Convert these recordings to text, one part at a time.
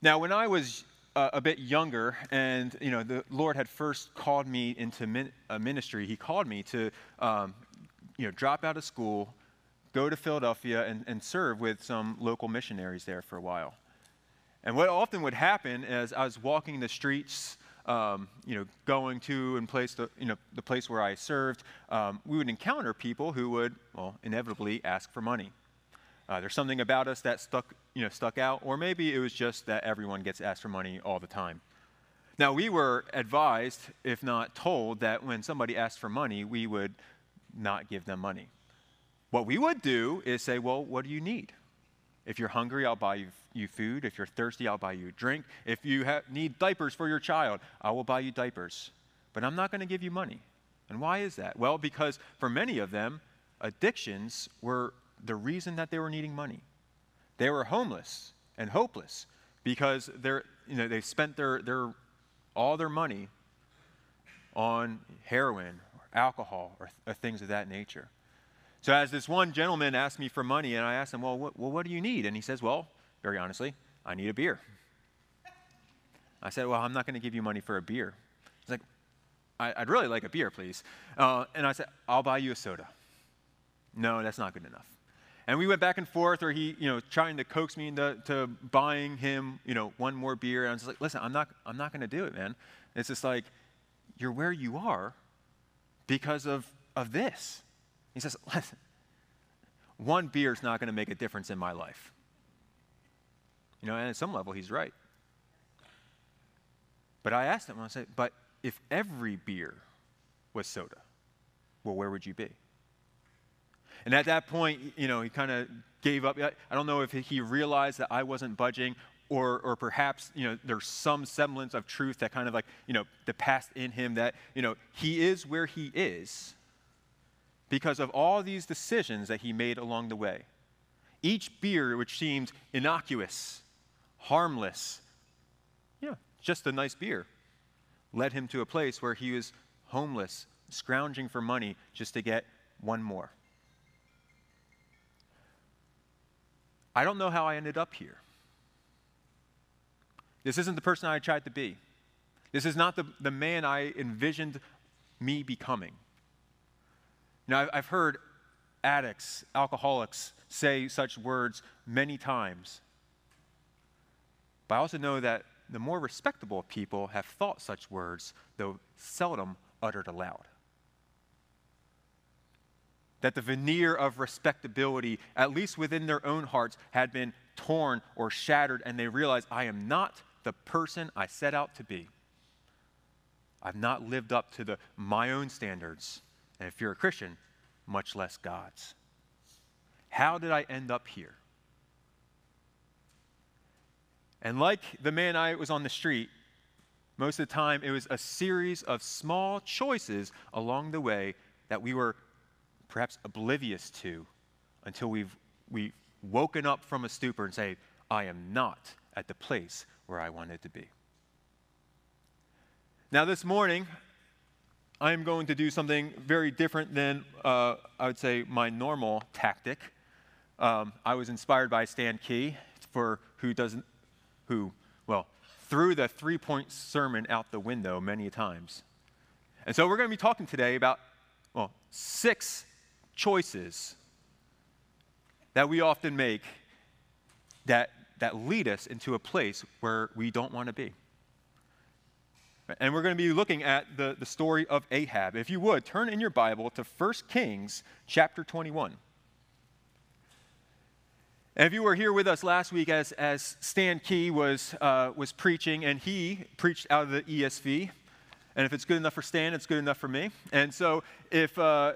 Now, when I was uh, a bit younger, and you know, the Lord had first called me into min- a ministry. He called me to, um, you know, drop out of school, go to Philadelphia, and, and serve with some local missionaries there for a while. And what often would happen as I was walking the streets, um, you know, going to and place the, you know, the place where I served, um, we would encounter people who would, well, inevitably ask for money. Uh, there's something about us that stuck, you know, stuck out, or maybe it was just that everyone gets asked for money all the time. Now, we were advised, if not told, that when somebody asked for money, we would not give them money. What we would do is say, Well, what do you need? If you're hungry, I'll buy you, food. If you're thirsty, I'll buy you a drink. If you need diapers for your child, I will buy you diapers. But I'm not going to give you money. And why is that? Well, because for many of them, addictions were the reason that they were needing money. They were homeless and hopeless because they're, you know, they spent their, their, all their money on heroin or alcohol or, or things of that nature. So, as this one gentleman asked me for money, and I asked him, well what, well, what do you need? And he says, Well, very honestly, I need a beer. I said, Well, I'm not going to give you money for a beer. He's like, I, would really like a beer, please. Uh, and I said, I'll buy you a soda. No, that's not good enough. And we went back and forth, or he, you know, trying to coax me into to buying him, you know, one more beer. And I was like, listen, I'm not, I'm not going to do it, man. It's just like, you're where you are because of, of this. He says, listen, one beer is not going to make a difference in my life. You know, and at some level, he's right. But I asked him, I said, but if every beer was soda, well, where would you be? And at that point, you know, he kind of gave up. I don't know if he realized that I wasn't budging or, or perhaps, you know, there's some semblance of truth that kind of like, you know, the past in him that, you know, he is where he is because of all these decisions that he made along the way. Each beer, which seemed innocuous, harmless, yeah, just a nice beer, led him to a place where he was homeless, scrounging for money just to get one more. I don't know how I ended up here. This isn't the person I tried to be. This is not the, the man I envisioned me becoming. Now, I've heard addicts, alcoholics say such words many times. But I also know that the more respectable people have thought such words, though seldom uttered aloud that the veneer of respectability, at least within their own hearts, had been torn or shattered, and they realized, I am not the person I set out to be. I've not lived up to the, my own standards, and if you're a Christian, much less God's. How did I end up here? And like the man I was on the street, most of the time it was a series of small choices along the way that we were perhaps oblivious to until we've, we've woken up from a stupor and say, I am not at the place where I wanted to be. Now, this morning, I am going to do something very different than, uh, I would say, my normal tactic. Um, I was inspired by Stan Key, for who doesn't, who, well, threw the three point sermon out the window many times. And so we're going to be talking today about, well, six choices that we often make that, that lead us into a place where we don't want to be. And we're going to be looking at the, the story of Ahab. If you would, turn in your Bible to 1 Kings chapter 21. And if you were here with us last week as, as Stan Key was, uh, was preaching, and he preached out of the ESV, and if it's good enough for Stan, it's good enough for me. And so if, uh,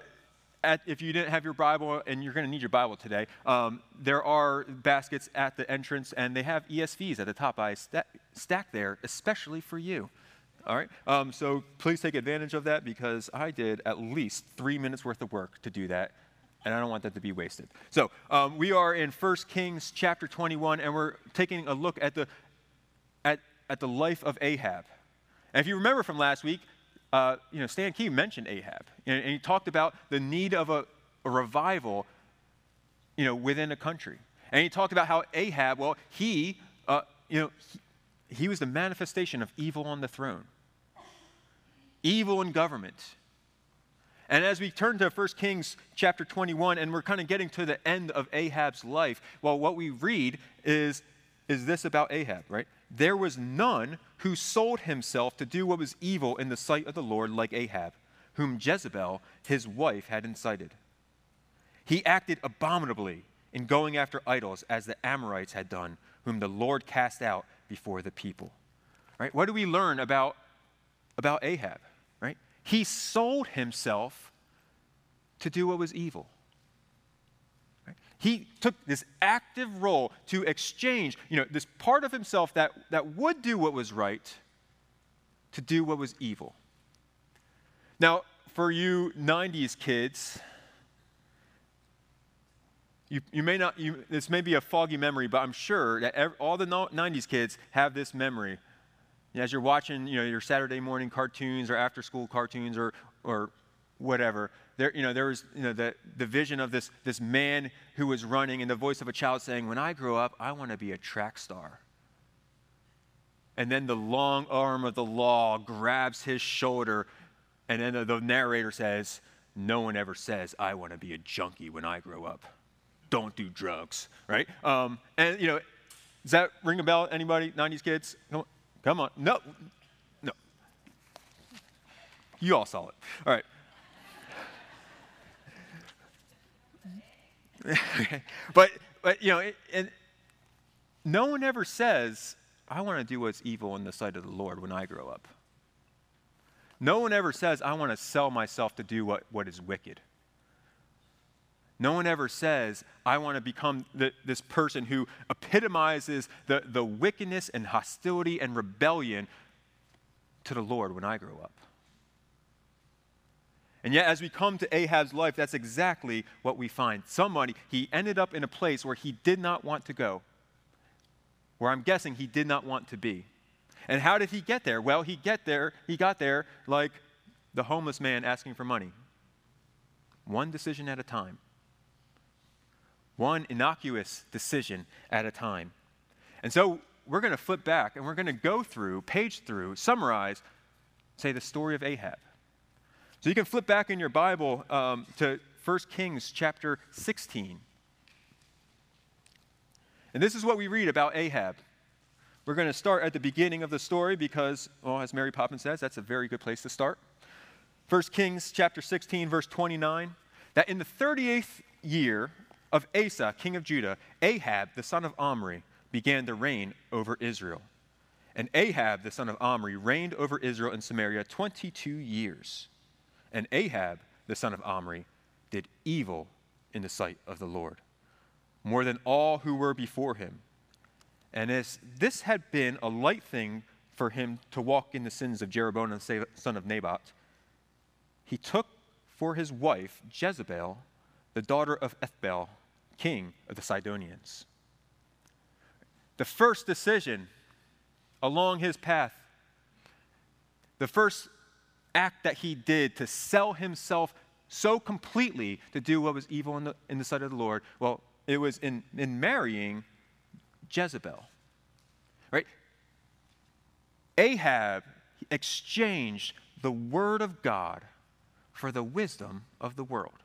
at, if you didn't have your Bible, and you're going to need your Bible today, um, there are baskets at the entrance, and they have ESVs at the top. I st- stack there, especially for you. All right? Um, so please take advantage of that because I did at least three minutes worth of work to do that, and I don't want that to be wasted. So um, we are in 1 Kings chapter 21, and we're taking a look at the, at, at the life of Ahab. And if you remember from last week, uh, you know, Stan Key mentioned Ahab, and, and he talked about the need of a, a revival, you know, within a country. And he talked about how Ahab, well, he, uh, you know, he was the manifestation of evil on the throne, evil in government. And as we turn to 1 Kings chapter 21, and we're kind of getting to the end of Ahab's life, well, what we read is, is this about Ahab, right? There was none who sold himself to do what was evil in the sight of the Lord like Ahab, whom Jezebel, his wife, had incited. He acted abominably in going after idols as the Amorites had done, whom the Lord cast out before the people. Right? What do we learn about, about Ahab? Right? He sold himself to do what was evil. He took this active role to exchange, you know, this part of himself that, that would do what was right to do what was evil. Now, for you 90s kids, you, you may not, you, this may be a foggy memory, but I'm sure that all the 90s kids have this memory. As you're watching, you know, your Saturday morning cartoons or after school cartoons or, or whatever, there, you know, there was, you know, the, the vision of this, this man who was running and the voice of a child saying, when I grow up, I want to be a track star. And then the long arm of the law grabs his shoulder, and then the, the narrator says, no one ever says, I want to be a junkie when I grow up don't do drugs, right? Um, and, you know, does that ring a bell? Anybody? 90s kids? Come on. Come on. No. No. You all saw it. All right. but, but, you know, it, and no one ever says, I want to do what's evil in the sight of the Lord when I grow up. No one ever says, I want to sell myself to do what, what is wicked. No one ever says, I want to become the, this person who epitomizes the, the wickedness and hostility and rebellion to the Lord when I grow up. And yet, as we come to Ahab's life, that's exactly what we find. Somebody, he ended up in a place where he did not want to go, where I'm guessing he did not want to be. And how did he get there? Well, he get there, he got there like the homeless man asking for money. One decision at a time one innocuous decision at a time. And so we're going to flip back and we're going to go through, page through, summarize, say, the story of Ahab. So you can flip back in your Bible um, to 1 Kings chapter 16. And this is what we read about Ahab. We're going to start at the beginning of the story because, well, as Mary Poppins says, that's a very good place to start. 1 Kings chapter 16, verse 29, that in the 38th year of Asa, king of Judah, Ahab, the son of Omri, began to reign over Israel. And Ahab, the son of Omri, reigned over Israel and Samaria 22 years. And Ahab, the son of Omri, did evil in the sight of the Lord, more than all who were before him. And as this had been a light thing for him to walk in the sins of Jeroboam, son of Nebat, he took for his wife Jezebel, the daughter of Ethbaal, king of the Sidonians. The first decision along his path, the first act that he did to sell himself so completely to do what was evil in the, in the sight of the Lord, well, it was in, in marrying Jezebel. Right? Ahab exchanged the word of God for the wisdom of the world.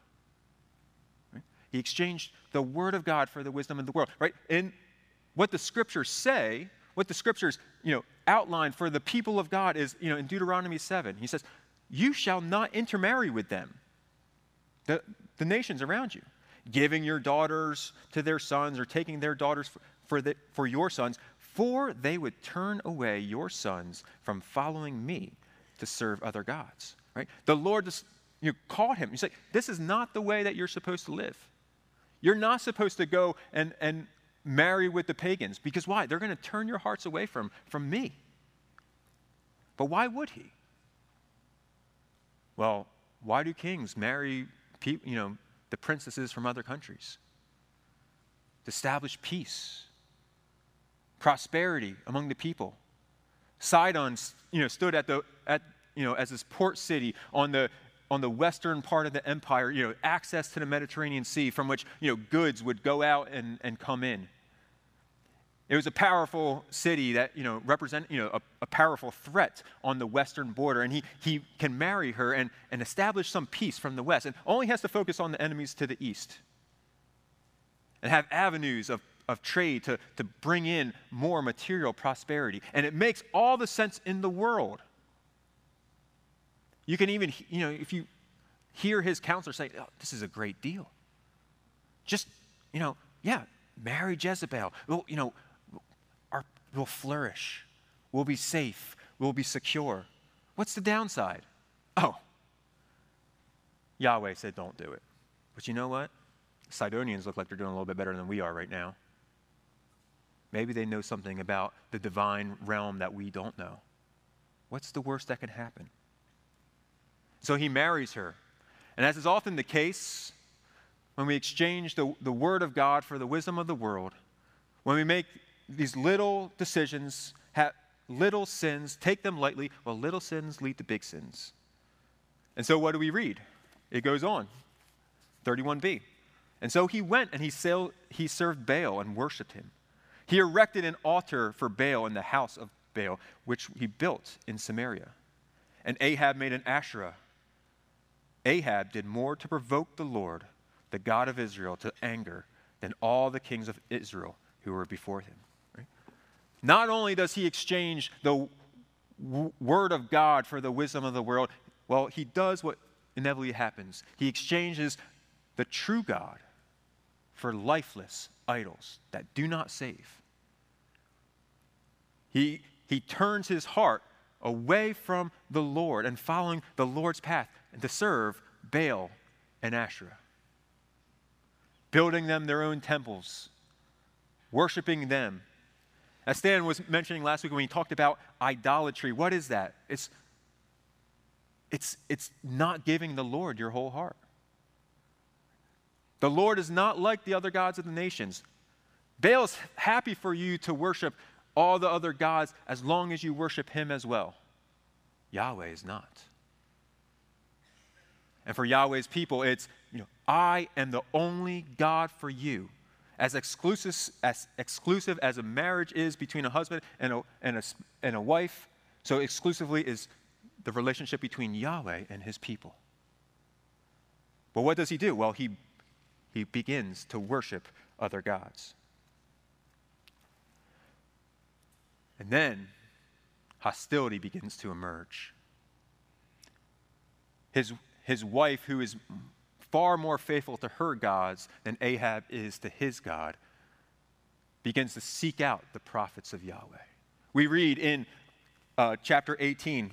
He exchanged the word of God for the wisdom of the world, right? And what the scriptures say, what the scriptures, you know, outline for the people of God is, you know, in Deuteronomy 7, he says, You shall not intermarry with them, the, the nations around you, giving your daughters to their sons or taking their daughters for, for, the, for your sons, for they would turn away your sons from following me to serve other gods. Right? The Lord just you know, called him. He's like, This is not the way that you're supposed to live. You're not supposed to go and, and marry with the pagans because why? They're going to turn your hearts away from, from me. But why would he? Well, why do kings marry you know, the princesses from other countries? To establish peace, prosperity among the people. Sidon you know, stood at the, at, you know, as this port city on the on the western part of the empire, you know, access to the Mediterranean Sea from which, you know, goods would go out and, and come in. It was a powerful city that, you know, represent, you know, a, a, powerful threat on the western border. And he, he can marry her and, and establish some peace from the west and only has to focus on the enemies to the east and have avenues of, of trade to, to bring in more material prosperity. And it makes all the sense in the world. You can even, you know, if you hear his counselor say, oh, this is a great deal. Just, you know, yeah, marry Jezebel. Well, you know, we'll flourish. We'll be safe. We'll be secure. What's the downside? Oh, Yahweh said, don't do it. But you know what? Sidonians look like they're doing a little bit better than we are right now. Maybe they know something about the divine realm that we don't know. What's the worst that can happen? So he marries her. And as is often the case, when we exchange the, the word of God for the wisdom of the world, when we make these little decisions, little sins, take them lightly, well, little sins lead to big sins. And so what do we read? It goes on 31b. And so he went and he, sailed, he served Baal and worshiped him. He erected an altar for Baal in the house of Baal, which he built in Samaria. And Ahab made an Asherah. Ahab did more to provoke the Lord, the God of Israel, to anger than all the kings of Israel who were before him. Not only does he exchange the w- word of God for the wisdom of the world, well, he does what inevitably happens. He exchanges the true God for lifeless idols that do not save. He, he turns his heart away from the Lord and following the Lord's path to serve Baal and Asherah, building them their own temples, worshiping them. As Stan was mentioning last week when he talked about idolatry, what is that? It's, it's, it's not giving the Lord your whole heart. The Lord is not like the other gods of the nations. Baal is happy for you to worship all the other gods as long as you worship him as well. Yahweh is not. And for Yahweh's people, it's, you know, I am the only God for you. As exclusive as, exclusive as a marriage is between a husband and a, and, a, and a wife, so exclusively is the relationship between Yahweh and his people. But what does he do? Well, he he begins to worship other gods. And then hostility begins to emerge. His, his wife, who is far more faithful to her gods than Ahab is to his God, begins to seek out the prophets of Yahweh. We read in uh, chapter 18,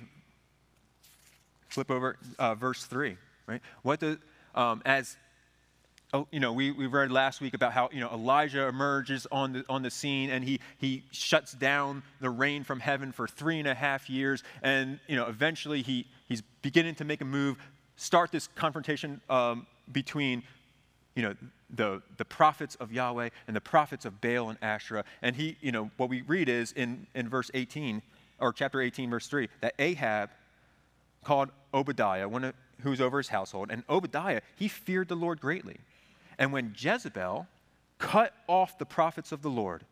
flip over uh, verse 3, right? What the, um, as Oh, you know, we, we read last week about how, you know, Elijah emerges on the, on the scene and he, he shuts down the rain from heaven for three and a half years. And, you know, eventually he, he's beginning to make a move, start this confrontation um, between, you know, the, the prophets of Yahweh and the prophets of Baal and Asherah. And he, you know, what we read is in, in verse 18, or chapter 18, verse 3, that Ahab called Obadiah, one of, who was over his household, and Obadiah, he feared the Lord greatly. And when Jezebel cut off the prophets of the Lord,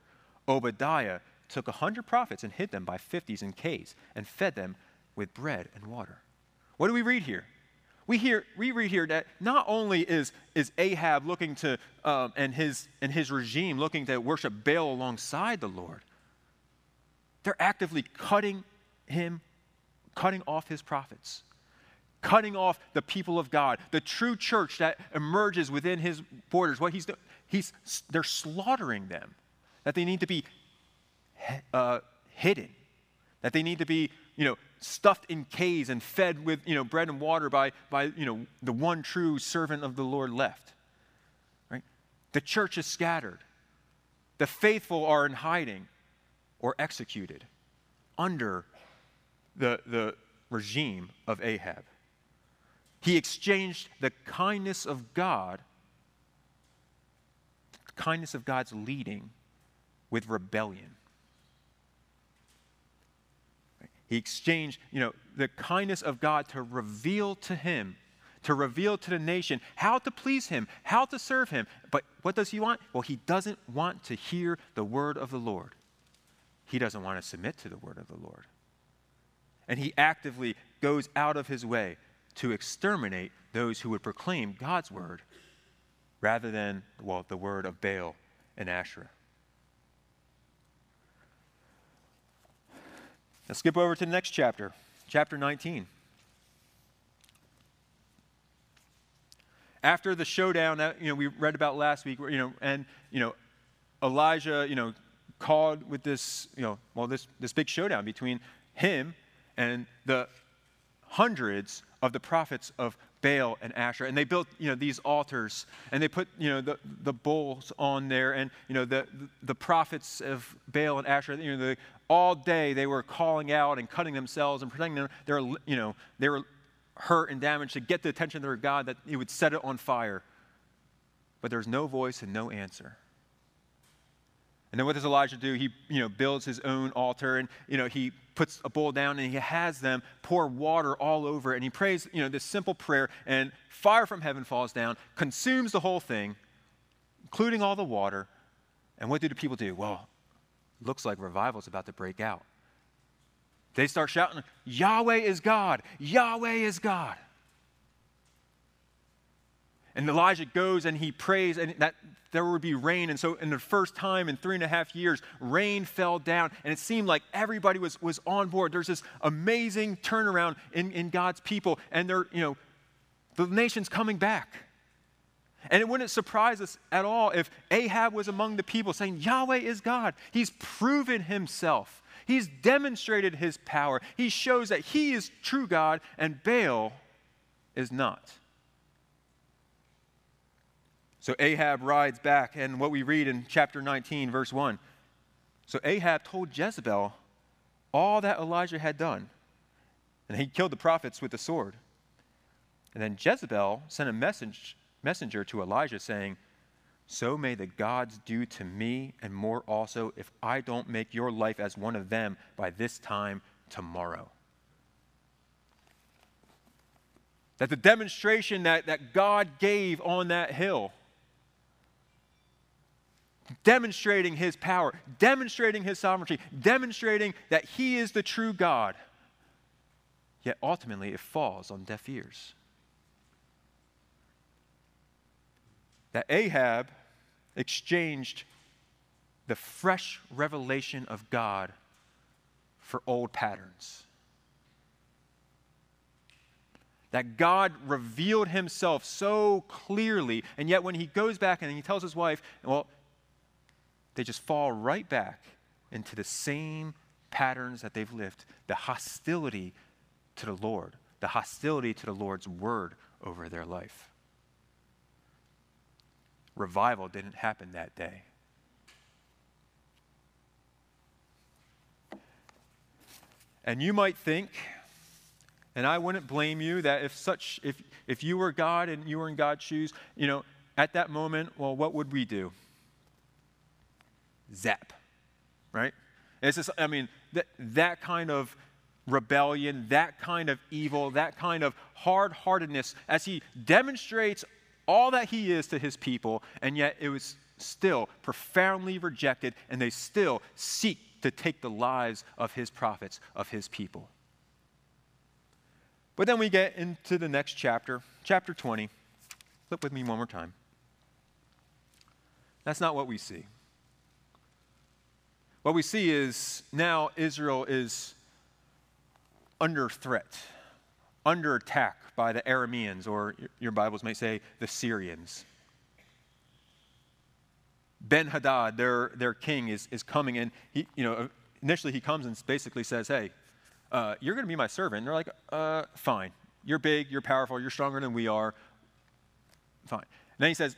Obadiah took a hundred prophets and hid them by fifties in caves and fed them with bread and water. What do we read here? We, hear, we read here that not only is, is Ahab looking to, um, and, his, and his regime looking to worship Baal alongside the Lord, they're actively cutting him, cutting off his prophets cutting off the people of God, the true church that emerges within his borders. What he's doing, he's, they're slaughtering them, that they need to be uh, hidden, that they need to be, you know, stuffed in caves and fed with, you know, bread and water by, by, you know, the one true servant of the Lord left. Right? The church is scattered. The faithful are in hiding or executed under the, the regime of Ahab. He exchanged the kindness of God, the kindness of God's leading, with rebellion. He exchanged, you know, the kindness of God to reveal to him to reveal to the nation how to please him, how to serve him. But what does he want? Well, he doesn't want to hear the word of the Lord. He doesn't want to submit to the word of the Lord. And he actively goes out of his way to exterminate those who would proclaim God's word rather than, well, the word of Baal and Asherah. Let's skip over to the next chapter, chapter 19. After the showdown that you know we read about last week, you know, and you know, Elijah, you know, called with this, you know, well, this this big showdown between him and the hundreds of the prophets of Baal and Asher. And they built, you know, these altars and they put, you know, the, the bulls on there and, you know, the, the prophets of Baal and Asher, you know, all day they were calling out and cutting themselves and pretending they were, you know, they were hurt and damaged to get the attention of their God that he would set it on fire. But there's no voice and no answer. And then what does Elijah do? He, you know, builds his own altar and, you know, he puts a bowl down and he has them pour water all over. And he prays, you know, this simple prayer and fire from heaven falls down, consumes the whole thing, including all the water. And what do the people do? Well, looks like revival is about to break out. They start shouting, Yahweh is God! Yahweh is God! And Elijah goes and he prays, and that there would be rain. And so, in the first time in three and a half years, rain fell down, and it seemed like everybody was, was on board. There's this amazing turnaround in, in God's people, and they're, you know, the nation's coming back. And it wouldn't surprise us at all if Ahab was among the people saying, Yahweh is God. He's proven himself. He's demonstrated his power. He shows that he is true God and Baal is not. So Ahab rides back, and what we read in chapter 19, verse 1. So Ahab told Jezebel all that Elijah had done, and he killed the prophets with the sword. And then Jezebel sent a message, messenger to Elijah saying, So may the gods do to me and more also if I don't make your life as one of them by this time tomorrow. That the demonstration that, that God gave on that hill demonstrating his power, demonstrating his sovereignty, demonstrating that he is the true God. Yet ultimately, it falls on deaf ears. That Ahab exchanged the fresh revelation of God for old patterns. That God revealed himself so clearly, and yet when he goes back and he tells his wife, Well, they just fall right back into the same patterns that they've lived the hostility to the Lord, the hostility to the Lord's word over their life. Revival didn't happen that day. And you might think, and I wouldn't blame you, that if such if if you were God and you were in God's shoes, you know, at that moment, well, what would we do? Zap, right? It's just, I mean, that, that kind of rebellion, that kind of evil, that kind of hard heartedness, as he demonstrates all that he is to his people, and yet it was still profoundly rejected, and they still seek to take the lives of his prophets, of his people. But then we get into the next chapter, chapter 20. Flip with me one more time. That's not what we see. What we see is now Israel is under threat, under attack by the Arameans, or your Bibles may say the Syrians. Ben Hadad, their, their king, is, is coming, and he, you know, initially he comes and basically says, Hey, uh, you're going to be my servant. And they're like, uh, Fine. You're big, you're powerful, you're stronger than we are. Fine. And then he says,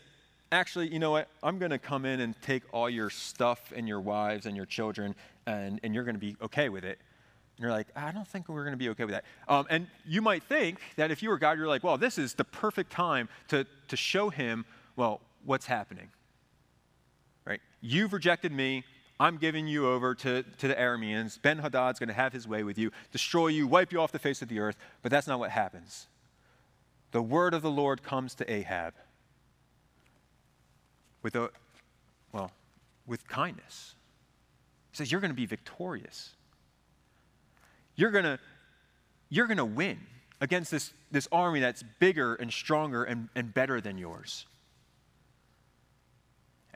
actually, you know what? I'm going to come in and take all your stuff and your wives and your children, and, and you're going to be okay with it. And you're like, I don't think we're going to be okay with that. Um, and you might think that if you were God, you're like, well, this is the perfect time to, to show him, well, what's happening. Right? You've rejected me. I'm giving you over to, to the Arameans. Ben Hadad's going to have his way with you, destroy you, wipe you off the face of the earth. But that's not what happens. the word of the Lord comes to Ahab with a, well, with kindness. He says, You're going to be victorious. You're going to, you're going to win against this, this army that's bigger and stronger and, and better than yours.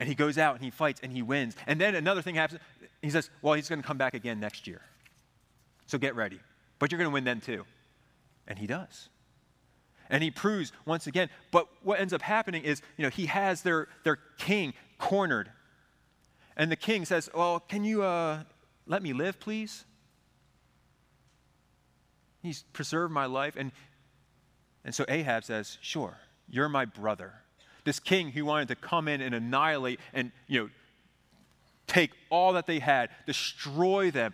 And he goes out and he fights and he wins. And then another thing happens. He says, Well, he's going to come back again next year. So get ready. But you're going to win then too. And he does. And he proves once again. But what ends up happening is, you know, he has their, their king cornered. And the king says, Well, can you uh, let me live, please? He's preserved my life. And, and so Ahab says, Sure, you're my brother this king who wanted to come in and annihilate and, you know, take all that they had, destroy them,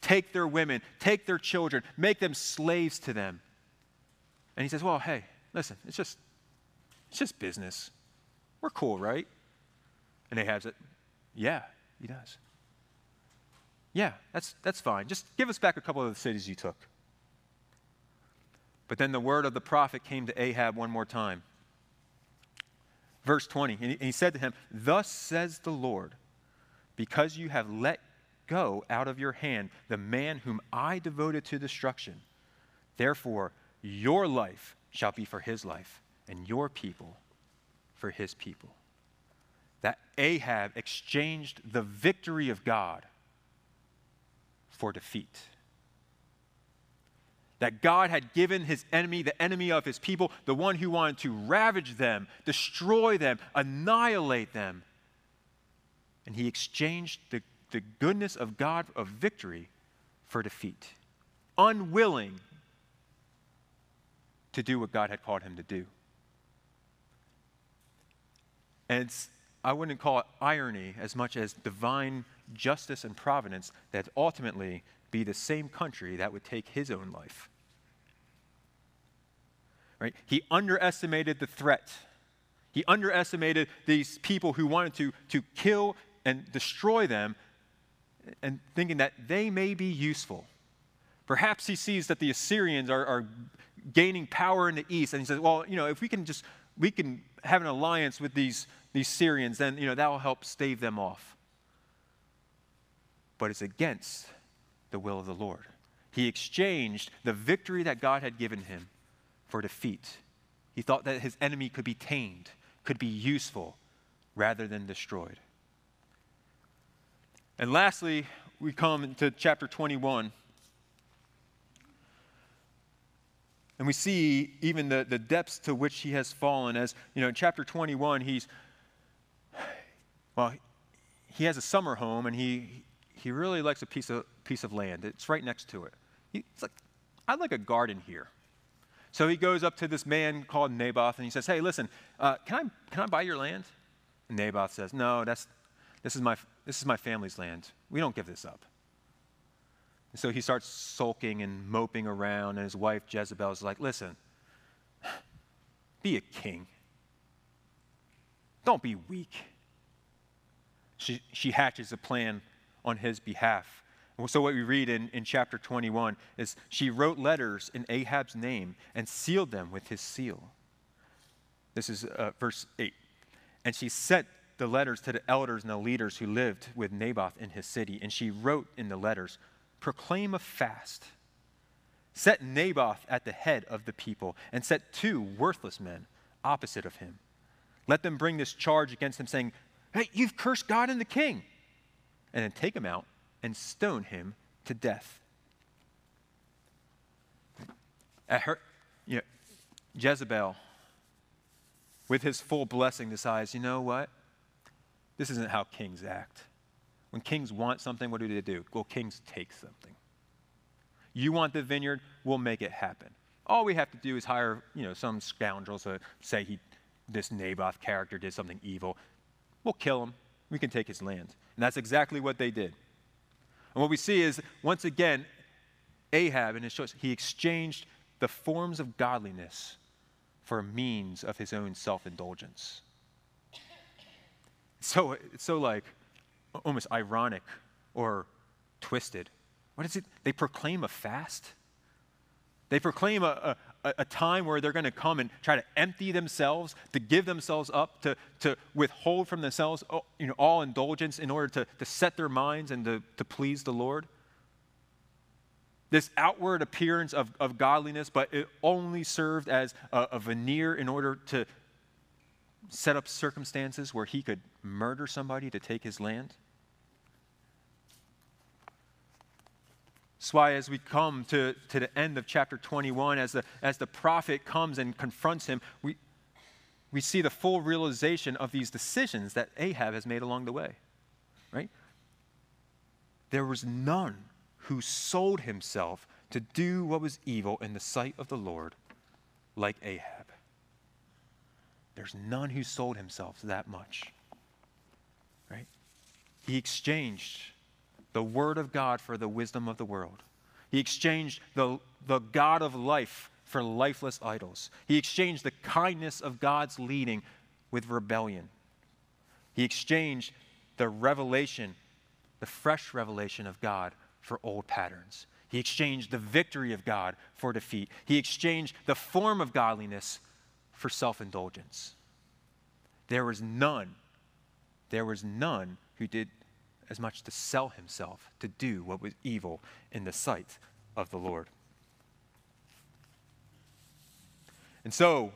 take their women, take their children, make them slaves to them. And he says, Well, hey, listen, it's just it's just business. We're cool, right? And Ahab said, Yeah, he does. Yeah, that's that's fine. Just give us back a couple of the cities you took. But then the word of the prophet came to Ahab one more time. Verse 20, and he said to him, Thus says the Lord, because you have let go out of your hand the man whom I devoted to destruction, therefore your life shall be for his life, and your people for his people. That Ahab exchanged the victory of God for defeat that God had given his enemy, the enemy of his people, the one who wanted to ravage them, destroy them, annihilate them. And he exchanged the, the goodness of God of victory for defeat, unwilling to do what God had called him to do. And I wouldn't call it irony as much as divine justice and providence that ultimately be the same country that would take his own life. Right? He underestimated the threat. He underestimated these people who wanted to, to kill and destroy them and thinking that they may be useful. Perhaps he sees that the Assyrians are, are gaining power in the east, and he says, well, you know, if we can just, we can have an alliance with these, these Syrians, then, you know, that will help stave them off. But it's against the will of the Lord. He exchanged the victory that God had given him for defeat. He thought that his enemy could be tamed, could be useful, rather than destroyed. And lastly, we come to chapter 21. And we see even the, the depths to which he has fallen. As, you know, in chapter 21, he's, well, he has a summer home and he, he really likes a piece of, piece of land. It's right next to it. He's like, I'd like a garden here. So he goes up to this man called Naboth and he says, Hey, listen, uh, can, I, can I buy your land? And Naboth says, No, that's, this, is my, this is my family's land. We don't give this up. So he starts sulking and moping around, and his wife Jezebel is like, Listen, be a king. Don't be weak. She, she hatches a plan on his behalf. So, what we read in, in chapter 21 is she wrote letters in Ahab's name and sealed them with his seal. This is uh, verse 8. And she sent the letters to the elders and the leaders who lived with Naboth in his city. And she wrote in the letters, Proclaim a fast. Set Naboth at the head of the people, and set two worthless men opposite of him. Let them bring this charge against him, saying, Hey, you've cursed God and the king. And then take him out and stone him to death. At her, you know, Jezebel, with his full blessing, decides, you know what? This isn't how kings act. When kings want something, what do they do? Well, kings take something. You want the vineyard, we'll make it happen. All we have to do is hire, you know, some scoundrels to say he, this Naboth character did something evil. We'll kill him. We can take his land. And that's exactly what they did. And what we see is, once again, Ahab and his choice, he exchanged the forms of godliness for a means of his own self indulgence. So so like almost ironic or twisted. What is it? They proclaim a fast. They proclaim a, a, a time where they're going to come and try to empty themselves, to give themselves up, to, to withhold from themselves oh, you know, all indulgence in order to, to set their minds and to, to please the Lord. This outward appearance of, of godliness, but it only served as a, a veneer in order to set up circumstances where he could murder somebody to take his land. That's why, as we come to, to the end of chapter 21, as the, as the prophet comes and confronts him, we, we see the full realization of these decisions that Ahab has made along the way. Right? There was none who sold himself to do what was evil in the sight of the Lord like Ahab. There's none who sold himself that much. Right? He exchanged the word of God for the wisdom of the world. He exchanged the, the God of life for lifeless idols. He exchanged the kindness of God's leading with rebellion. He exchanged the revelation, the fresh revelation of God, for old patterns. He exchanged the victory of God for defeat. He exchanged the form of godliness for self indulgence. There was none, there was none who did as much to sell himself to do what was evil in the sight of the Lord. And so,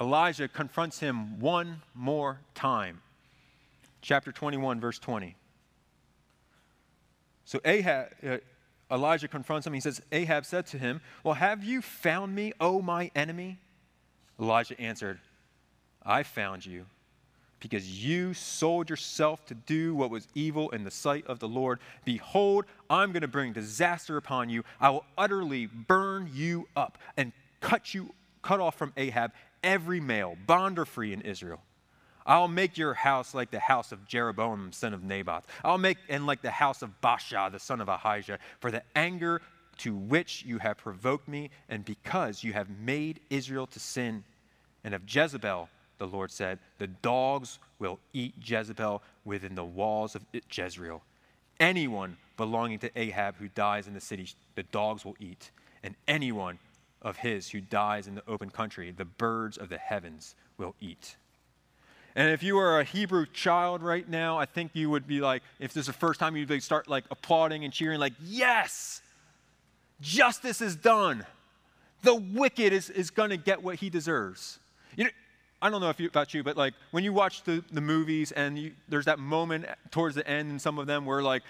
Elijah confronts him one more time. Chapter 21, verse 20. So Ahab, uh, Elijah confronts him. He says, Ahab said to him, Well, have you found me, O my enemy? Elijah answered, I found you because you sold yourself to do what was evil in the sight of the Lord. Behold, I'm going to bring disaster upon you. I will utterly burn you up and cut you cut off from Ahab every male, bond or free in Israel. I'll make your house like the house of Jeroboam, son of Nebat. I'll make and like the house of Baasha, the son of Ahijah, for the anger to which you have provoked me, and because you have made Israel to sin, and of Jezebel, the Lord said, The dogs will eat Jezebel within the walls of Jezreel. Anyone belonging to Ahab who dies in the city, the dogs will eat. And anyone of his who dies in the open country, the birds of the heavens will eat. And if you are a Hebrew child right now, I think you would be like, if this is the first time you'd start like applauding and cheering, like, yes, justice is done. The wicked is, is going to get what he deserves. You know, I don't know if you, about you, but like when you watch the, the movies and you, there's that moment towards the end in some of them where like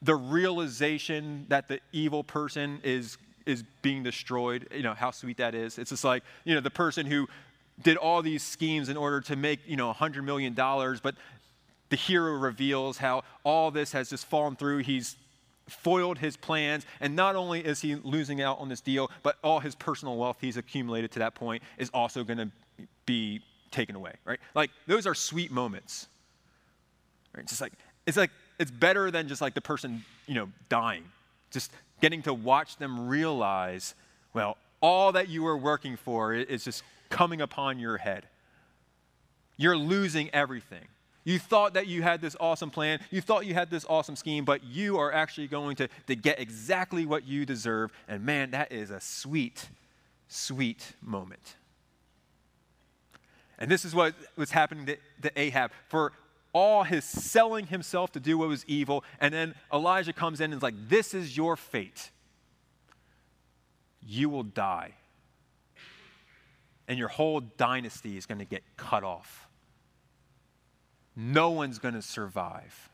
the realization that the evil person is is being destroyed, you know, how sweet that is. It's just like, you know, the person who did all these schemes in order to make, you know, $100 million, but the hero reveals how all this has just fallen through. He's foiled his plans, and not only is he losing out on this deal, but all his personal wealth he's accumulated to that point is also going to be taken away, right? Like those are sweet moments. Right? It's just like it's like it's better than just like the person, you know, dying. Just getting to watch them realize, well, all that you were working for is just coming upon your head. You're losing everything. You thought that you had this awesome plan, you thought you had this awesome scheme, but you are actually going to, to get exactly what you deserve. And man, that is a sweet, sweet moment. And this is what was happening to, to Ahab. For all his selling himself to do what was evil, and then Elijah comes in and is like, This is your fate. You will die. And your whole dynasty is going to get cut off. No one's going to survive.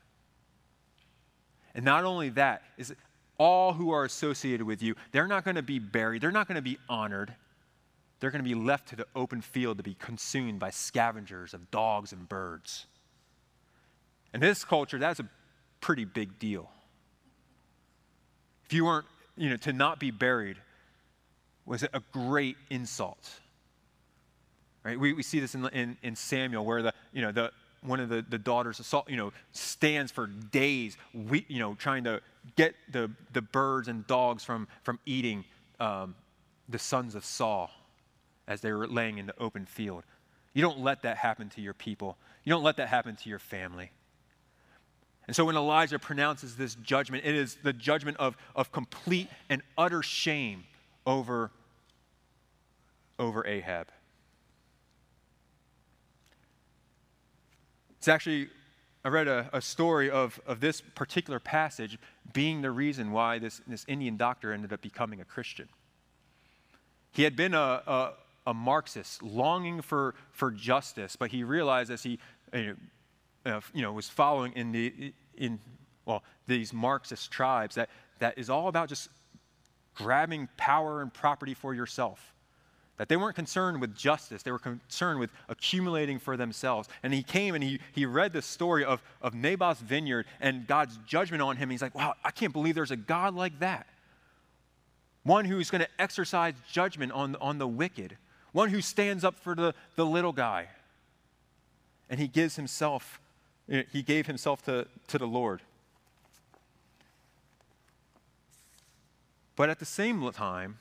And not only that, is all who are associated with you, they're not going to be buried, they're not going to be honored they're going to be left to the open field to be consumed by scavengers of dogs and birds. In this culture, that's a pretty big deal. If you weren't, you know, to not be buried was a great insult. Right? We, we see this in, in, in Samuel where the, you know, the, one of the, the daughters assault, you know, stands for days, we, you know, trying to get the, the birds and dogs from, from eating um, the sons of Saul as they were laying in the open field. You don't let that happen to your people. You don't let that happen to your family. And so when Elijah pronounces this judgment, it is the judgment of, of complete and utter shame over, over Ahab. It's actually, I read a, a story of, of this particular passage being the reason why this, this Indian doctor ended up becoming a Christian. He had been a, a, a Marxist, longing for, for justice, but he realized as he you know, uh, you know, was following in, the, in well, these Marxist tribes that, that is all about just grabbing power and property for yourself. That they weren't concerned with justice, they were concerned with accumulating for themselves. And he came and he, he read the story of, of Naboth's vineyard and God's judgment on him. He's like, wow, I can't believe there's a God like that. One who's going to exercise judgment on, on the wicked, one who stands up for the, the little guy. And he gives himself, eh, he gave himself to, to the Lord. But at the same time,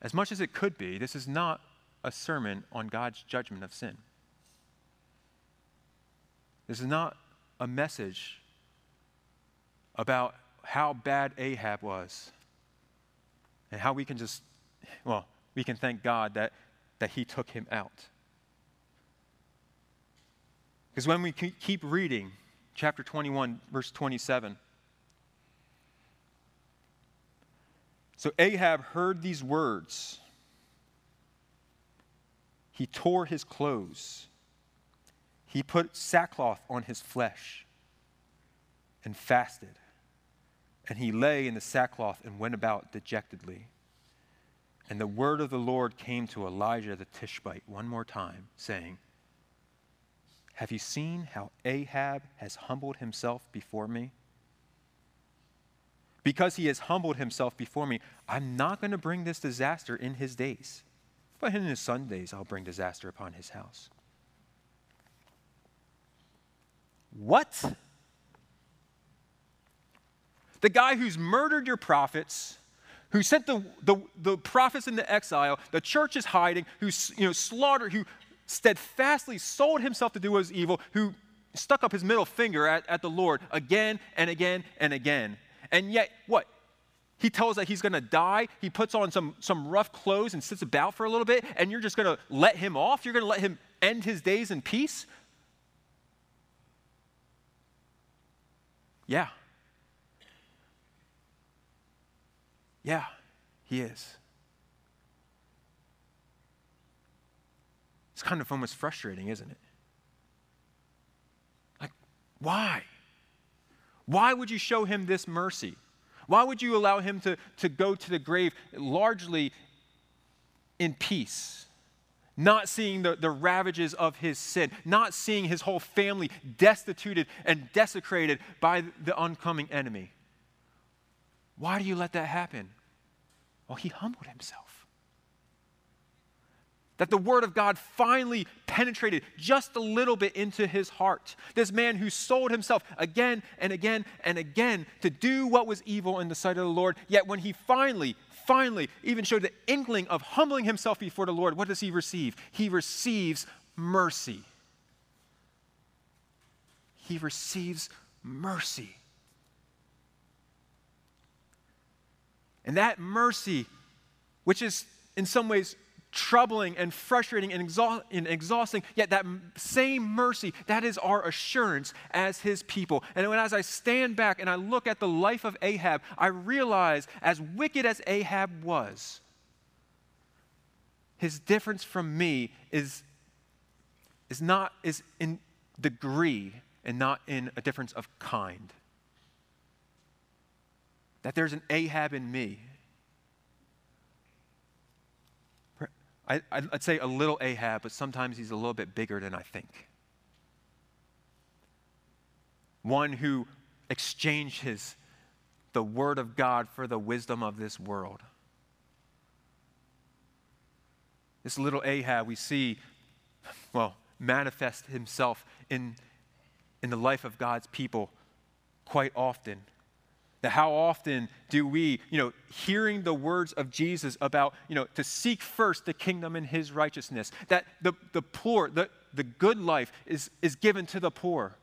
as much as it could be, this is not a sermon on God's judgment of sin. This is not a message about how bad Ahab was and how we can just, well, we can thank God that, that he took him out. Because when we keep reading chapter 21, verse 27, So Ahab heard these words. He tore his clothes. He put sackcloth on his flesh and fasted. And he lay in the sackcloth and went about dejectedly. And the word of the Lord came to Elijah the Tishbite one more time, saying, Have you seen how Ahab has humbled himself before me? Because he has humbled himself before me, I'm not going to bring this disaster in his days. But in his son days, I'll bring disaster upon his house. What? The guy who's murdered your prophets, who sent the, the, the prophets into exile, the church is hiding, who you know, slaughtered, who steadfastly sold himself to do what was evil, who stuck up his middle finger at, at the Lord again and again and again. And yet, what? He tells that he's going to die. He puts on some, some rough clothes and sits about for a little bit, and you're just going to let him off? You're going to let him end his days in peace? Yeah. Yeah, he is. It's kind of almost frustrating, isn't it? Like, why? Why would you show him this mercy? Why would you allow him to, to go to the grave largely in peace? Not seeing the, the ravages of his sin, not seeing his whole family destituted and desecrated by the oncoming enemy. Why do you let that happen? Well, he humbled himself that the Word of God finally penetrated just a little bit into his heart. This man who sold himself again and again and again to do what was evil in the sight of the Lord, yet when he finally, finally even showed the inkling of humbling himself before the Lord, what does he receive? He receives mercy. He receives mercy. And that mercy, which is in some ways troubling and frustrating and, and, exhausting, yet that same mercy, that is our assurance as his people. And when, as I stand back and I look at the life of Ahab, I realize, as wicked as Ahab was, his difference from me is, is not is in degree and not in a difference of kind. That there's an Ahab in me I, would say a little Ahab, but sometimes he's a little bit bigger than I think. One who exchanged his, the word of God for the wisdom of this world. This little Ahab we see, well, manifest himself in, in the life of God's people quite often. That how often do we, you know, hearing the words of Jesus about, you know, to seek first the kingdom and his righteousness, that the, the poor, the, the good life is, is given to the poor.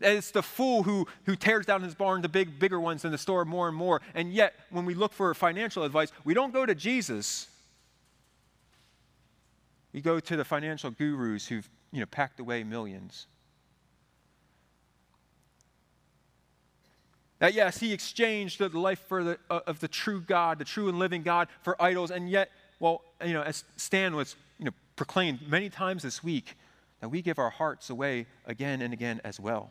It's the fool who, who tears down his barn, the big, bigger ones in the store more and more. And yet, when we look for financial advice, we don't go to Jesus. We go to the financial gurus who've you know, packed away millions. That yes, he exchanged the life for the, uh, of the true God, the true and living God, for idols, and yet, well, you know, as Stan was you know, proclaimed many times this week, that we give our hearts away again and again as well.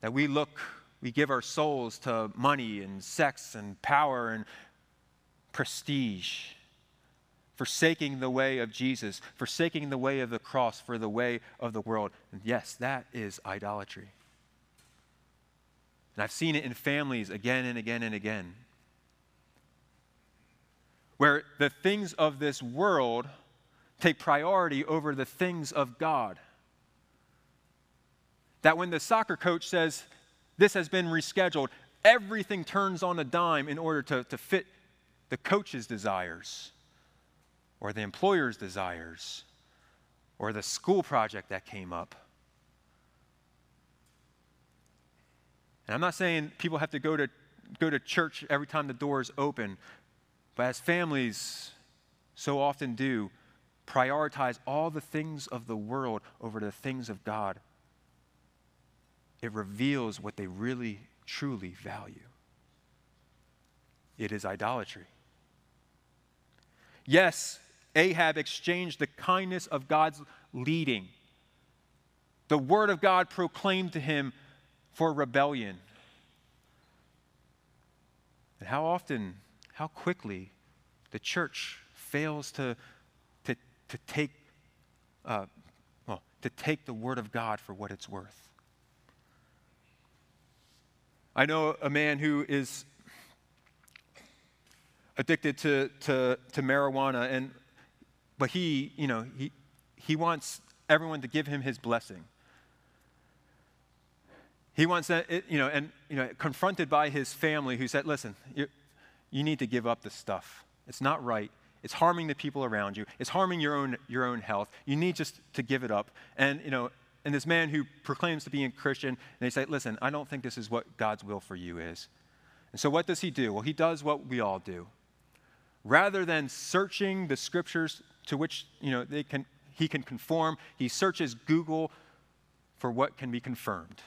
That we look, we give our souls to money and sex and power and prestige, forsaking the way of Jesus, forsaking the way of the cross for the way of the world. And yes, that is idolatry. And I've seen it in families again and again and again. Where the things of this world take priority over the things of God. That when the soccer coach says, This has been rescheduled, everything turns on a dime in order to, to fit the coach's desires, or the employer's desires, or the school project that came up. And I'm not saying people have to go to, go to church every time the door is open, but as families so often do, prioritize all the things of the world over the things of God. It reveals what they really, truly value. It is idolatry. Yes, Ahab exchanged the kindness of God's leading, the word of God proclaimed to him for rebellion. And how often, how quickly the church fails to, to, to, take, uh, well, to take the Word of God for what it's worth. I know a man who is addicted to, to, to marijuana, and, but he, you know, he, he wants everyone to give him his blessing. He wants that, you know, and, you know, confronted by his family who said, listen, you, you need to give up this stuff. It's not right. It's harming the people around you. It's harming your own, your own health. You need just to give it up. And, you know, and this man who proclaims to be a Christian, and they say, listen, I don't think this is what God's will for you is. And so what does he do? Well, he does what we all do. Rather than searching the scriptures to which, you know, they can, he can conform, he searches Google for what can be confirmed.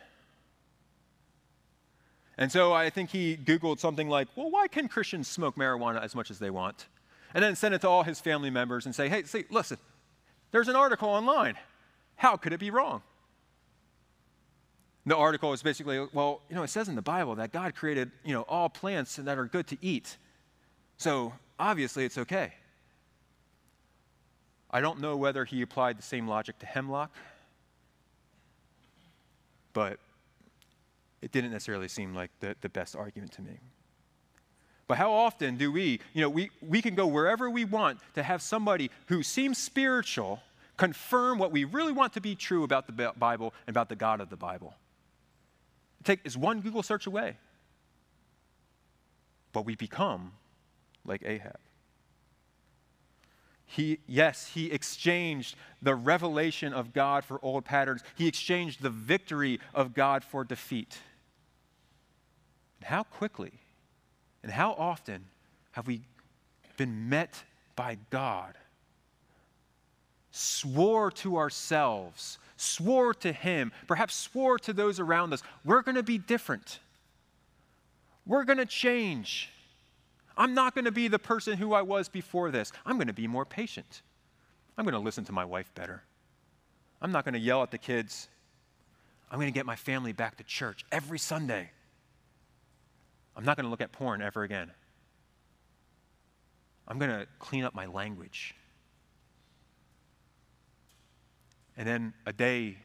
And so I think he Googled something like, well, why can Christians smoke marijuana as much as they want? And then send it to all his family members and say, hey, see, listen, there's an article online. How could it be wrong? The article is basically, well, you know, it says in the Bible that God created, you know, all plants that are good to eat. So obviously it's okay. I don't know whether he applied the same logic to hemlock, but it didn't necessarily seem like the, the best argument to me. But how often do we, you know, we, we can go wherever we want to have somebody who seems spiritual confirm what we really want to be true about the Bible and about the God of the Bible. Take is one Google search away. But we become like Ahab. He, yes, he exchanged the revelation of God for old patterns. He exchanged the victory of God for defeat. And how quickly and how often have we been met by God? Swore to ourselves, swore to Him, perhaps swore to those around us, we're going to be different. We're going to change. I'm not going to be the person who I was before this. I'm going to be more patient. I'm going to listen to my wife better. I'm not going to yell at the kids. I'm going to get my family back to church every Sunday. I'm not going to look at porn ever again. I'm going to clean up my language. And then a day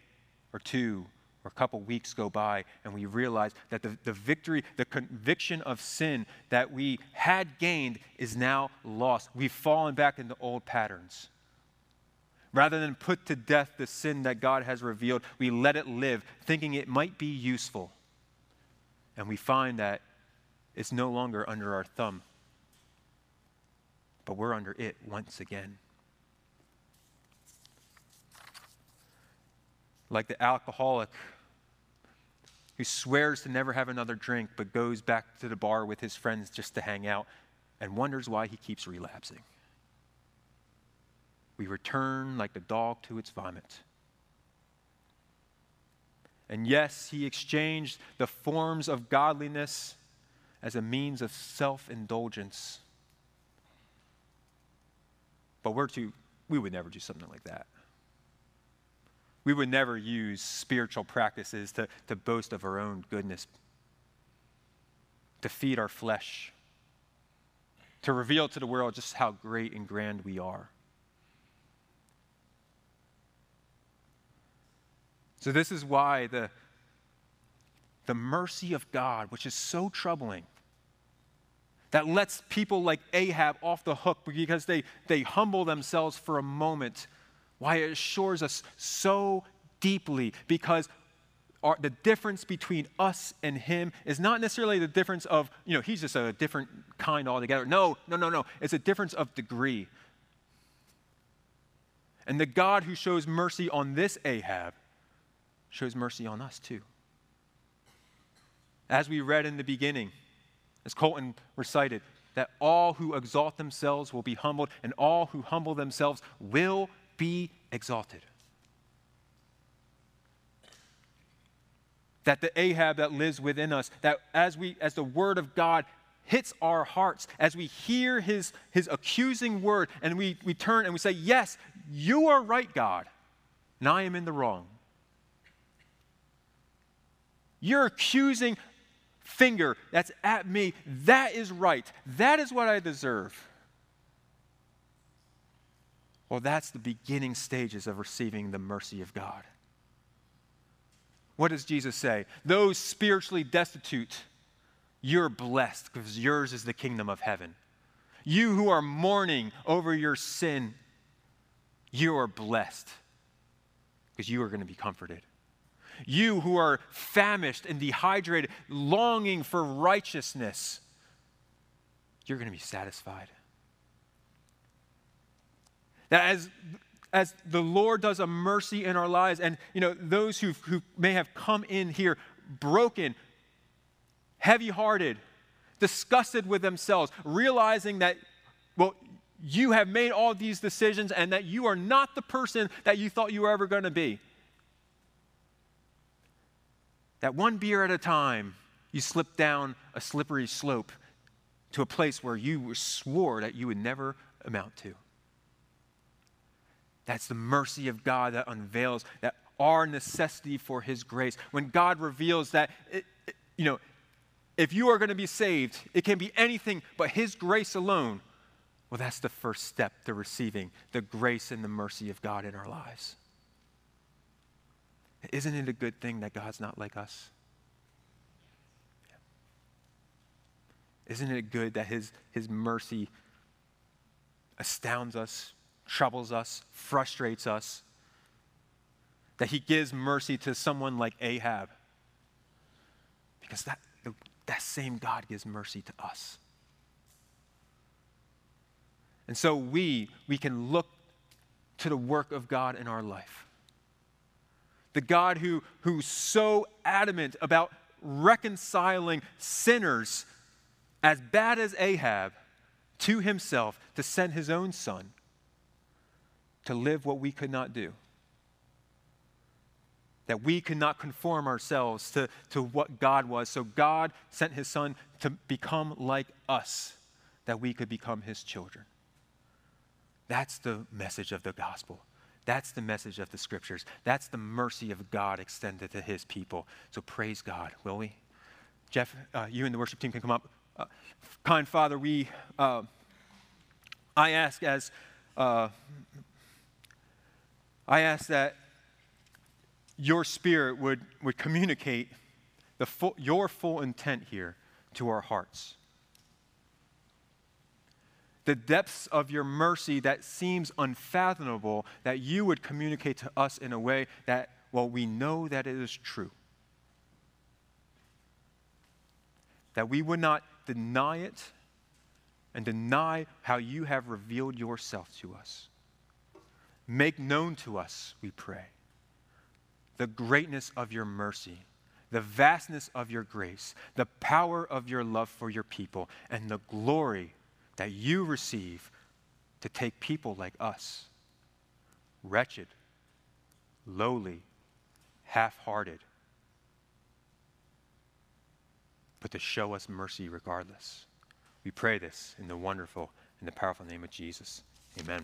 or two or a couple weeks go by and we realize that the, the victory, the conviction of sin that we had gained is now lost. We've fallen back into old patterns. Rather than put to death the sin that God has revealed, we let it live, thinking it might be useful. And we find that it's no longer under our thumb, but we're under it once again. like the alcoholic who swears to never have another drink but goes back to the bar with his friends just to hang out and wonders why he keeps relapsing. We return like the dog to its vomit. And yes, he exchanged the forms of godliness as a means of self indulgence. But we're too, we would never do something like that. We would never use spiritual practices to, to boast of our own goodness, to feed our flesh, to reveal to the world just how great and grand we are. So, this is why the, the mercy of God, which is so troubling, that lets people like Ahab off the hook because they, they humble themselves for a moment, why it assures us so deeply because our, the difference between us and him is not necessarily the difference of, you know, he's just a different kind altogether. No, no, no, no. It's a difference of degree. And the God who shows mercy on this Ahab shows mercy on us too. As we read in the beginning, as Colton recited, that all who exalt themselves will be humbled, and all who humble themselves will be exalted. That the Ahab that lives within us, that as we as the word of God hits our hearts, as we hear his, his accusing word, and we, we turn and we say, Yes, you are right, God, and I am in the wrong. You're accusing finger that's at me, that is right. That is what I deserve. Well, that's the beginning stages of receiving the mercy of God. What does Jesus say? Those spiritually destitute, you're blessed because yours is the kingdom of heaven. You who are mourning over your sin, you are blessed because you are going to be comforted. You who are famished and dehydrated, longing for righteousness, you're going to be satisfied. That as, as the Lord does a mercy in our lives, and you know, those who, who may have come in here broken, heavy hearted, disgusted with themselves, realizing that, well, you have made all these decisions and that you are not the person that you thought you were ever going to be that one beer at a time, you slip down a slippery slope to a place where you swore that you would never amount to. That's the mercy of God that unveils that our necessity for His grace. When God reveals that, you know, if you are going to be saved, it can be anything but His grace alone. Well, that's the first step to receiving the grace and the mercy of God in our lives. Isn't it a good thing that God's not like us? Isn't it good that his, his mercy astounds us, troubles us, frustrates us? That he gives mercy to someone like Ahab? Because that, that same God gives mercy to us. And so we, we can look to the work of God in our life the God who, who's so adamant about reconciling sinners as bad as Ahab to himself to send his own son to live what we could not do. That we could not conform ourselves to, to what God was. So God sent his son to become like us, that we could become his children. That's the message of the gospel. That's the message of the scriptures. That's the mercy of God extended to his people. So praise God, will we? Jeff, uh, you and the worship team can come up. Uh, kind Father, we, uh, I ask as, uh, I ask that your spirit would, would communicate the full, your full intent here to our hearts the depths of your mercy that seems unfathomable, that you would communicate to us in a way that, well, we know that it is true. That we would not deny it and deny how you have revealed yourself to us. Make known to us, we pray, the greatness of your mercy, the vastness of your grace, the power of your love for your people, and the glory that you receive to take people like us, wretched, lowly, half hearted, but to show us mercy regardless. We pray this in the wonderful and the powerful name of Jesus. Amen.